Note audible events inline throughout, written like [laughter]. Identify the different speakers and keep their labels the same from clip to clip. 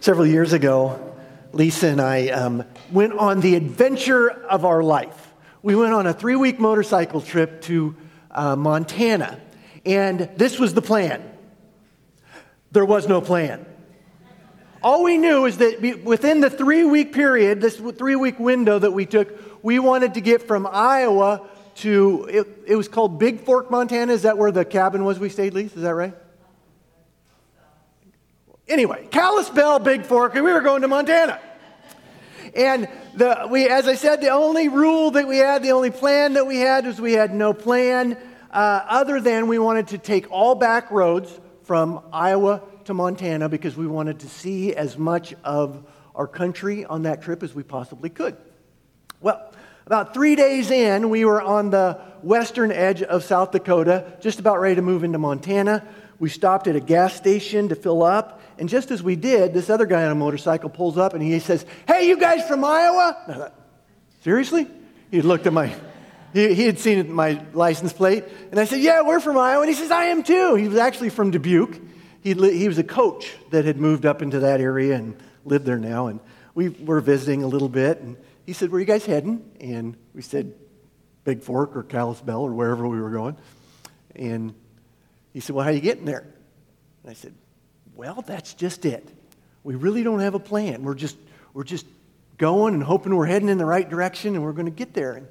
Speaker 1: Several years ago, Lisa and I um, went on the adventure of our life. We went on a three week motorcycle trip to uh, Montana, and this was the plan. There was no plan. All we knew is that within the three week period, this three week window that we took, we wanted to get from Iowa to, it, it was called Big Fork, Montana. Is that where the cabin was we stayed, Lisa? Is that right? Anyway, Kalispell, Big Fork, and we were going to Montana. And the, we, as I said, the only rule that we had, the only plan that we had was we had no plan uh, other than we wanted to take all back roads from Iowa to Montana because we wanted to see as much of our country on that trip as we possibly could. Well, about three days in, we were on the western edge of South Dakota, just about ready to move into Montana. We stopped at a gas station to fill up, and just as we did, this other guy on a motorcycle pulls up and he says, Hey, you guys from Iowa? Thought, Seriously? He looked at my, he, he had seen my license plate, and I said, Yeah, we're from Iowa. And he says, I am too. He was actually from Dubuque. He, he was a coach that had moved up into that area and lived there now, and we were visiting a little bit. And he said, Where are you guys heading? And we said, Big Fork or Kalispell or wherever we were going. And he said, Well, how you getting there? And I said, Well, that's just it. We really don't have a plan. We're just, we're just going and hoping we're heading in the right direction and we're going to get there. And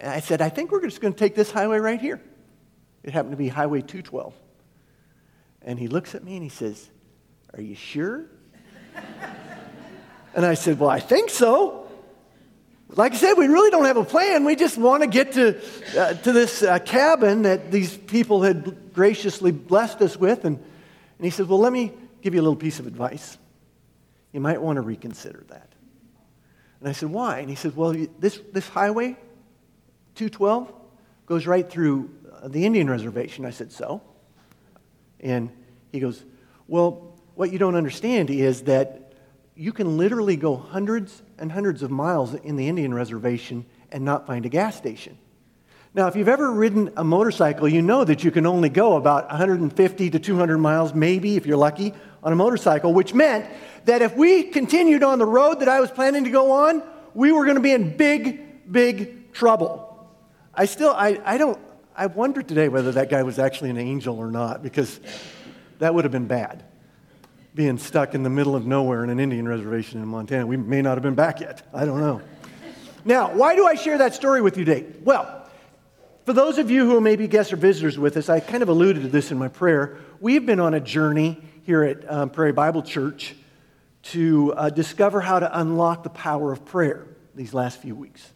Speaker 1: I said, I think we're just going to take this highway right here. It happened to be Highway 212. And he looks at me and he says, Are you sure? [laughs] and I said, Well, I think so. Like I said, we really don't have a plan. We just want to get to, uh, to this uh, cabin that these people had graciously blessed us with. And, and he says, Well, let me give you a little piece of advice. You might want to reconsider that. And I said, Why? And he said, Well, this, this highway, 212, goes right through uh, the Indian reservation. I said, So? And he goes, Well, what you don't understand is that you can literally go hundreds and hundreds of miles in the Indian reservation and not find a gas station. Now, if you've ever ridden a motorcycle, you know that you can only go about 150 to 200 miles, maybe if you're lucky, on a motorcycle, which meant that if we continued on the road that I was planning to go on, we were going to be in big, big trouble. I still, I, I don't, I wonder today whether that guy was actually an angel or not, because that would have been bad being stuck in the middle of nowhere in an Indian reservation in Montana. We may not have been back yet. I don't know. Now, why do I share that story with you today? Well, for those of you who may be guests or visitors with us, I kind of alluded to this in my prayer. We've been on a journey here at um, Prairie Bible Church to uh, discover how to unlock the power of prayer these last few weeks.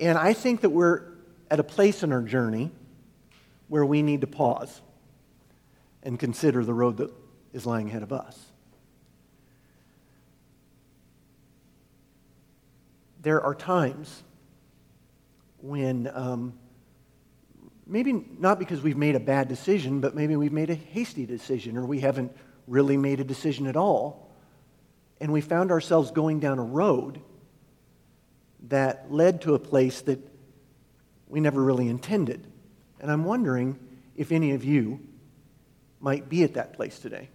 Speaker 1: And I think that we're at a place in our journey where we need to pause and consider the road that is lying ahead of us. There are times when um, maybe not because we've made a bad decision, but maybe we've made a hasty decision or we haven't really made a decision at all. And we found ourselves going down a road that led to a place that we never really intended. And I'm wondering if any of you might be at that place today.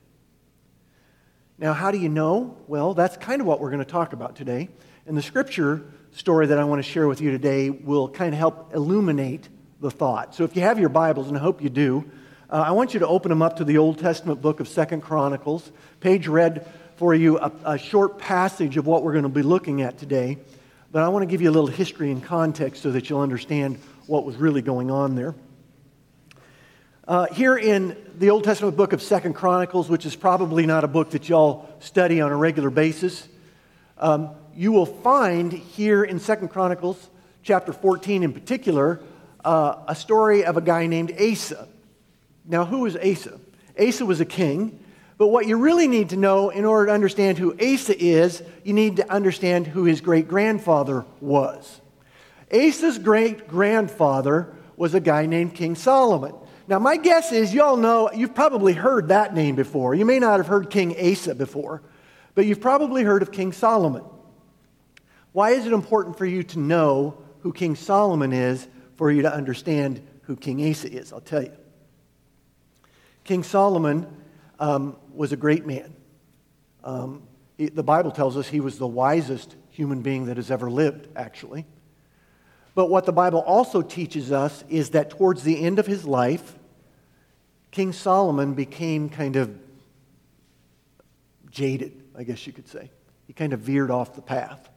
Speaker 1: Now, how do you know? Well, that's kind of what we're going to talk about today. And the scripture story that I want to share with you today will kind of help illuminate the thought. So if you have your Bibles, and I hope you do, uh, I want you to open them up to the Old Testament book of Second Chronicles. Page read for you a, a short passage of what we're going to be looking at today. But I want to give you a little history and context so that you'll understand what was really going on there. Uh, here in the Old Testament book of Second Chronicles, which is probably not a book that y'all study on a regular basis, um, you will find here in Second Chronicles, chapter 14 in particular, uh, a story of a guy named Asa. Now, who is Asa? Asa was a king, but what you really need to know in order to understand who Asa is, you need to understand who his great grandfather was. Asa's great grandfather was a guy named King Solomon. Now, my guess is you all know, you've probably heard that name before. You may not have heard King Asa before, but you've probably heard of King Solomon. Why is it important for you to know who King Solomon is for you to understand who King Asa is? I'll tell you. King Solomon um, was a great man. Um, The Bible tells us he was the wisest human being that has ever lived, actually. But what the Bible also teaches us is that towards the end of his life, King Solomon became kind of jaded, I guess you could say. He kind of veered off the path.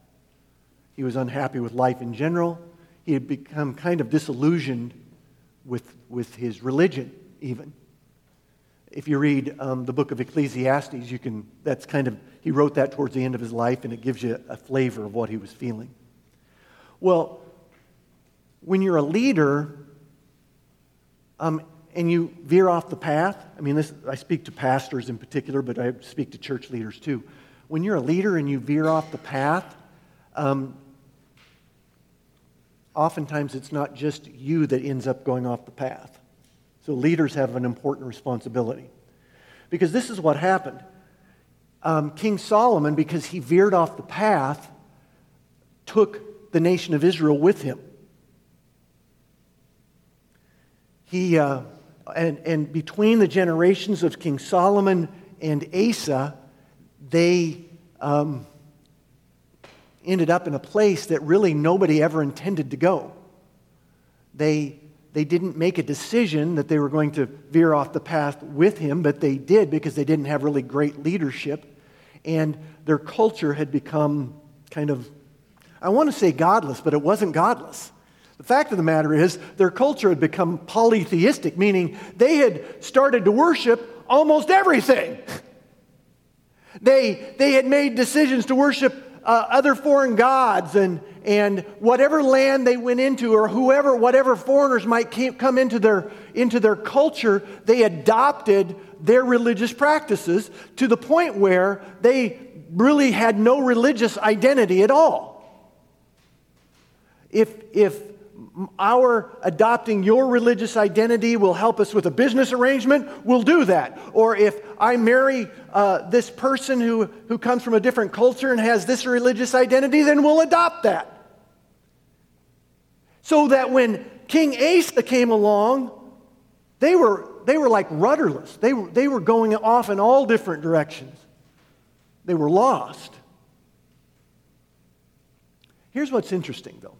Speaker 1: He was unhappy with life in general. He had become kind of disillusioned with, with his religion, even. If you read um, the book of Ecclesiastes, you can, that's kind of, he wrote that towards the end of his life, and it gives you a flavor of what he was feeling. Well, when you're a leader um, and you veer off the path, I mean, this, I speak to pastors in particular, but I speak to church leaders too. When you're a leader and you veer off the path, um, oftentimes it's not just you that ends up going off the path. So leaders have an important responsibility. Because this is what happened. Um, King Solomon, because he veered off the path, took the nation of Israel with him. He, uh, and, and between the generations of King Solomon and Asa, they um, ended up in a place that really nobody ever intended to go. They, they didn't make a decision that they were going to veer off the path with him, but they did because they didn't have really great leadership. And their culture had become kind of, I want to say godless, but it wasn't godless. The fact of the matter is, their culture had become polytheistic, meaning they had started to worship almost everything. [laughs] They, they had made decisions to worship uh, other foreign gods and, and whatever land they went into or whoever, whatever foreigners might come into their, into their culture, they adopted their religious practices to the point where they really had no religious identity at all. If, if our adopting your religious identity will help us with a business arrangement, we'll do that. Or if I marry uh, this person who, who comes from a different culture and has this religious identity, then we'll adopt that. So that when King Asa came along, they were, they were like rudderless. They were, they were going off in all different directions. They were lost. Here's what's interesting, though.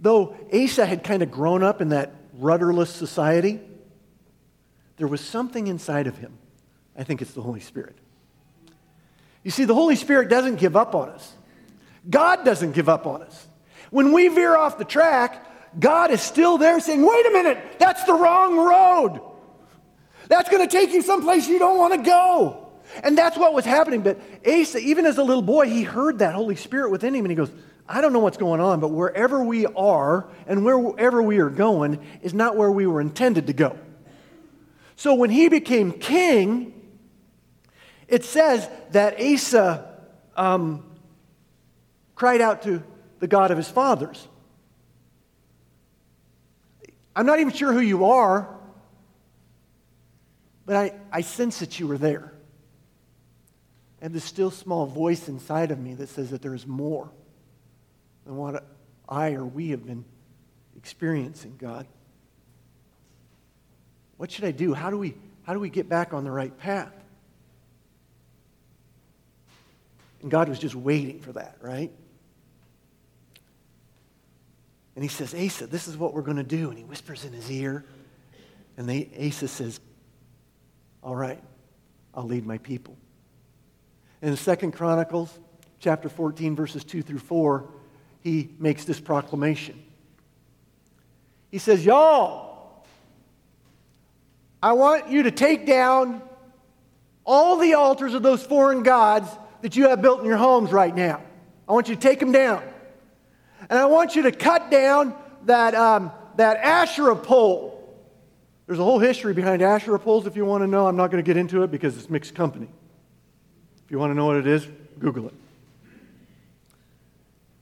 Speaker 1: Though Asa had kind of grown up in that rudderless society, there was something inside of him. I think it's the Holy Spirit. You see, the Holy Spirit doesn't give up on us. God doesn't give up on us. When we veer off the track, God is still there saying, wait a minute, that's the wrong road. That's going to take you someplace you don't want to go. And that's what was happening. But Asa, even as a little boy, he heard that Holy Spirit within him and he goes, I don't know what's going on, but wherever we are and wherever we are going is not where we were intended to go. So when he became king, it says that Asa um, cried out to the God of his fathers. I'm not even sure who you are, but I, I sense that you were there. And the still small voice inside of me that says that there is more than what I or we have been experiencing, God. What should I do? How do we, how do we get back on the right path? And God was just waiting for that, right? And he says, Asa, this is what we're going to do. And he whispers in his ear. And they, Asa says, All right, I'll lead my people. In Second Chronicles, chapter 14, verses 2 through 4, he makes this proclamation. He says, Y'all, I want you to take down all the altars of those foreign gods that you have built in your homes right now. I want you to take them down. And I want you to cut down that, um, that Asherah pole. There's a whole history behind Asherah poles if you want to know. I'm not going to get into it because it's mixed company. If you want to know what it is, Google it.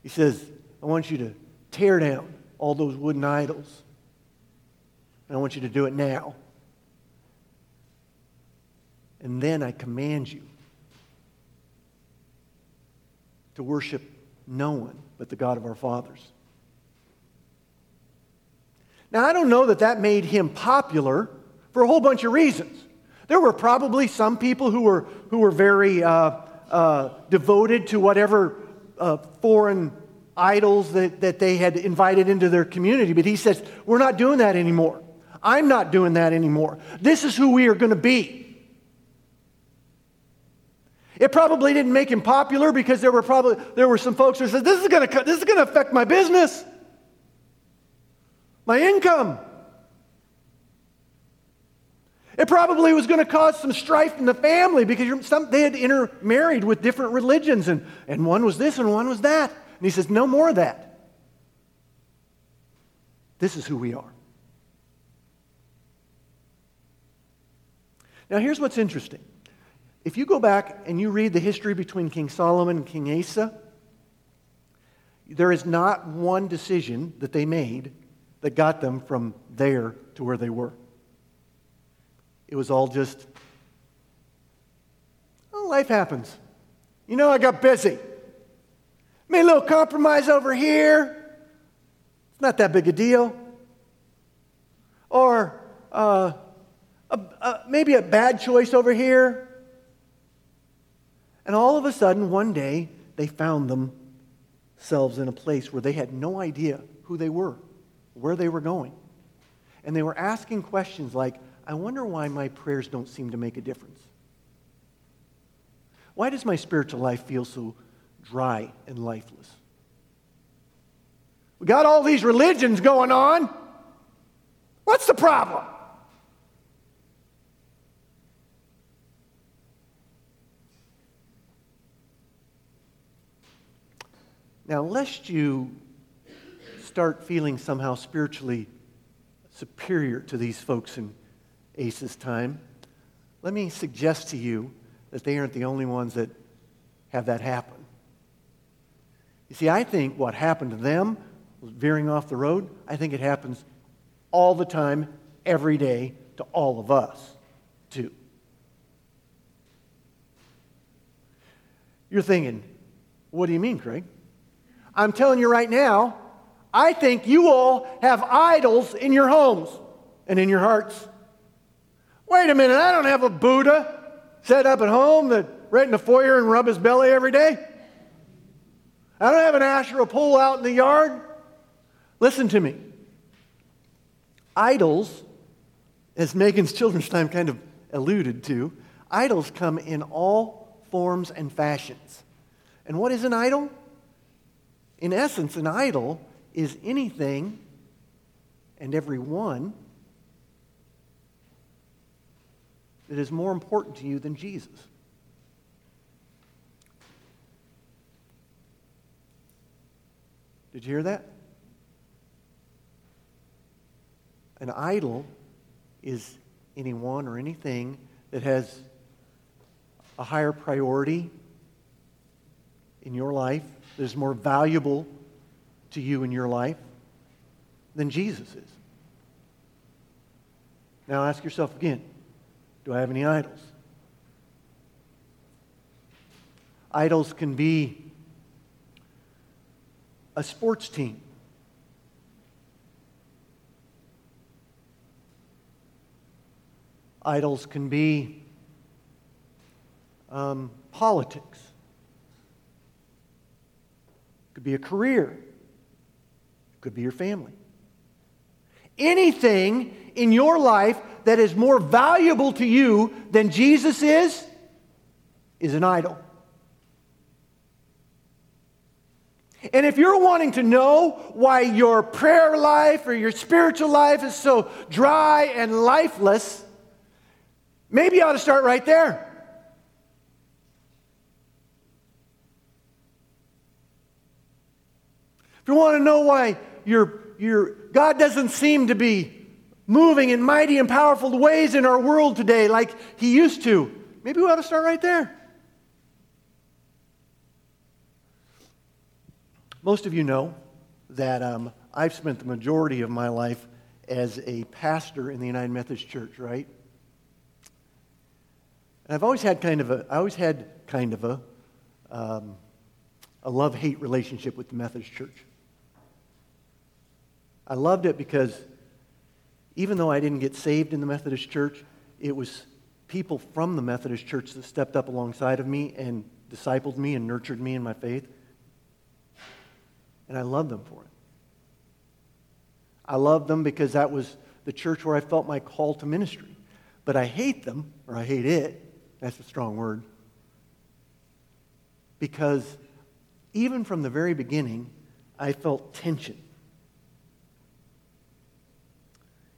Speaker 1: He says, I want you to tear down all those wooden idols. And I want you to do it now. And then I command you to worship no one but the God of our fathers. Now, I don't know that that made him popular for a whole bunch of reasons. There were probably some people who were, who were very uh, uh, devoted to whatever uh, foreign idols that, that they had invited into their community. But he says, We're not doing that anymore. I'm not doing that anymore. This is who we are going to be. It probably didn't make him popular because there were probably there were some folks who said, "This is going to this is going to affect my business, my income." It probably was going to cause some strife in the family because some, they had intermarried with different religions, and, and one was this and one was that. And he says, No more of that. This is who we are. Now, here's what's interesting. If you go back and you read the history between King Solomon and King Asa, there is not one decision that they made that got them from there to where they were. It was all just, oh, life happens. You know, I got busy. Made a little compromise over here. It's not that big a deal. Or uh, a, a, maybe a bad choice over here. And all of a sudden, one day, they found themselves in a place where they had no idea who they were, where they were going. And they were asking questions like, I wonder why my prayers don't seem to make a difference. Why does my spiritual life feel so dry and lifeless? We got all these religions going on. What's the problem? Now, lest you start feeling somehow spiritually superior to these folks in Asa's time, let me suggest to you that they aren't the only ones that have that happen. You see, I think what happened to them was veering off the road. I think it happens all the time, every day, to all of us, too. You're thinking, what do you mean, Craig? I'm telling you right now, I think you all have idols in your homes and in your hearts. Wait a minute, I don't have a Buddha set up at home that right in the foyer and rub his belly every day. I don't have an Asherah pole out in the yard. Listen to me. Idols, as Megan's children's time kind of alluded to, idols come in all forms and fashions. And what is an idol? In essence, an idol is anything and everyone that is more important to you than Jesus. Did you hear that? An idol is anyone or anything that has a higher priority in your life, that is more valuable to you in your life than Jesus is. Now ask yourself again do I have any idols? Idols can be a sports team. Idols can be um, politics. It could be a career. It could be your family. Anything in your life that is more valuable to you than Jesus is, is an idol. And if you're wanting to know why your prayer life or your spiritual life is so dry and lifeless, maybe you ought to start right there. If you want to know why your, your God doesn't seem to be moving in mighty and powerful ways in our world today like he used to. Maybe we ought to start right there. Most of you know that um, I've spent the majority of my life as a pastor in the United Methodist Church, right? And I've always had kind of a, I always had kind of a, um, a love-hate relationship with the Methodist Church. I loved it because even though I didn't get saved in the Methodist church, it was people from the Methodist church that stepped up alongside of me and discipled me and nurtured me in my faith. And I love them for it. I love them because that was the church where I felt my call to ministry. But I hate them, or I hate it. That's a strong word. Because even from the very beginning, I felt tension.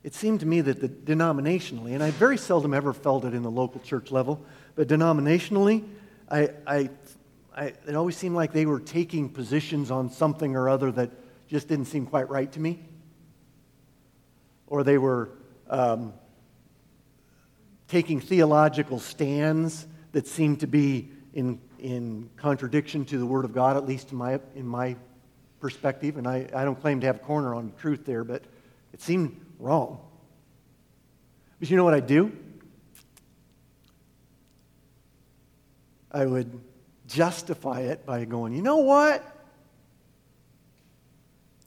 Speaker 1: It seemed to me that the denominationally, and I very seldom ever felt it in the local church level, but denominationally, I, I, I, it always seemed like they were taking positions on something or other that just didn't seem quite right to me. Or they were um, taking theological stands that seemed to be in, in contradiction to the Word of God, at least in my, in my perspective. And I, I don't claim to have a corner on truth there, but it seemed wrong. But you know what I do? I would justify it by going, you know what?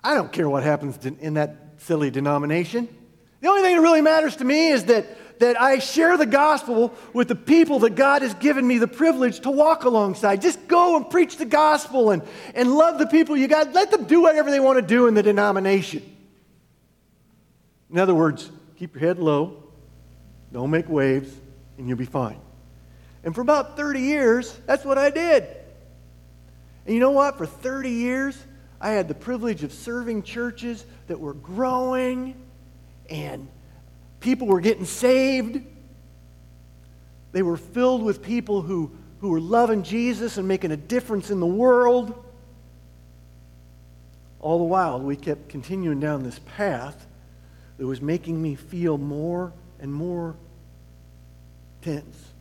Speaker 1: I don't care what happens in that silly denomination. The only thing that really matters to me is that, that I share the gospel with the people that God has given me the privilege to walk alongside. Just go and preach the gospel and, and love the people you got. Let them do whatever they want to do in the denomination. In other words, keep your head low, don't make waves, and you'll be fine. And for about 30 years, that's what I did. And you know what? For 30 years, I had the privilege of serving churches that were growing and people were getting saved. They were filled with people who, who were loving Jesus and making a difference in the world. All the while, we kept continuing down this path that was making me feel more and more tense.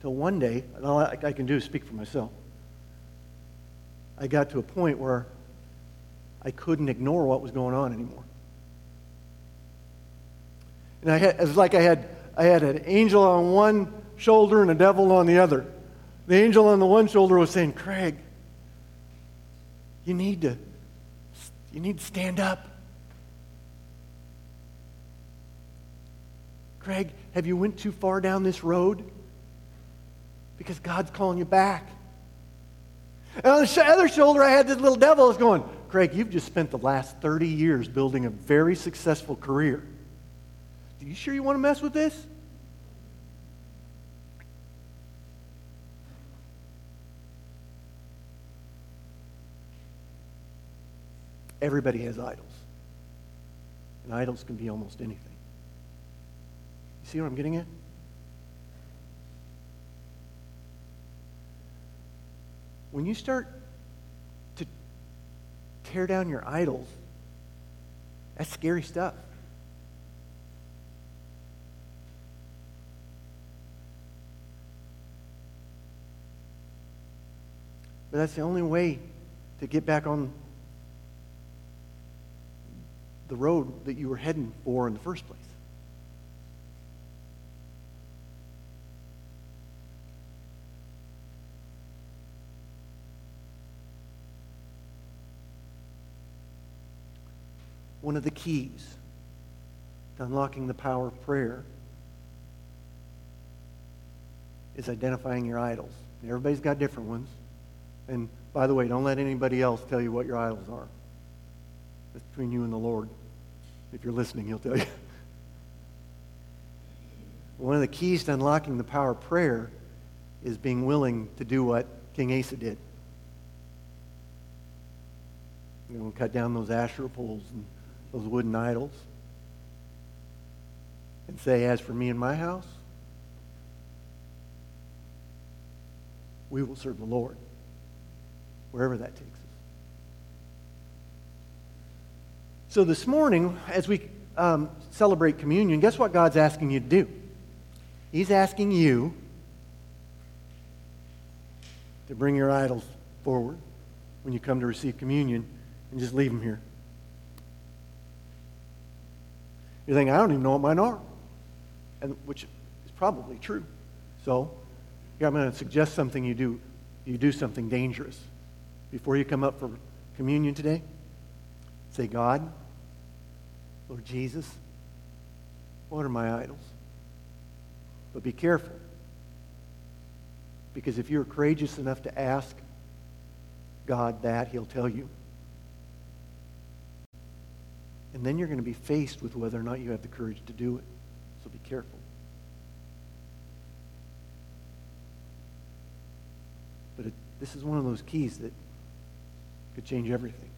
Speaker 1: Till one day, all I can do is speak for myself, I got to a point where I couldn't ignore what was going on anymore. And I had, it was like I had, I had an angel on one shoulder and a devil on the other. The angel on the one shoulder was saying, Craig, you need to, you need to stand up. Craig, have you went too far down this road? Because God's calling you back. And on the other shoulder, I had this little devil that's going, Craig, you've just spent the last 30 years building a very successful career. Are you sure you want to mess with this? Everybody has idols. And idols can be almost anything. You see where I'm getting at? When you start to tear down your idols, that's scary stuff. But that's the only way to get back on the road that you were heading for in the first place. One of the keys to unlocking the power of prayer is identifying your idols. everybody's got different ones. And by the way, don't let anybody else tell you what your idols are. It's between you and the Lord. If you're listening, he'll tell you. [laughs] One of the keys to unlocking the power of prayer is being willing to do what King Asa did. You know, cut down those Asherah poles and those wooden idols and say, As for me and my house, we will serve the Lord, wherever that takes us. So this morning, as we um, celebrate communion, guess what God's asking you to do? He's asking you to bring your idols forward when you come to receive communion and just leave them here. You think, I don't even know what mine are. And which is probably true. So, here I'm going to suggest something you do. You do something dangerous. Before you come up for communion today, say, God, Lord Jesus, what are my idols? But be careful. Because if you're courageous enough to ask God that, he'll tell you. And then you're going to be faced with whether or not you have the courage to do it. So be careful. But it, this is one of those keys that could change everything.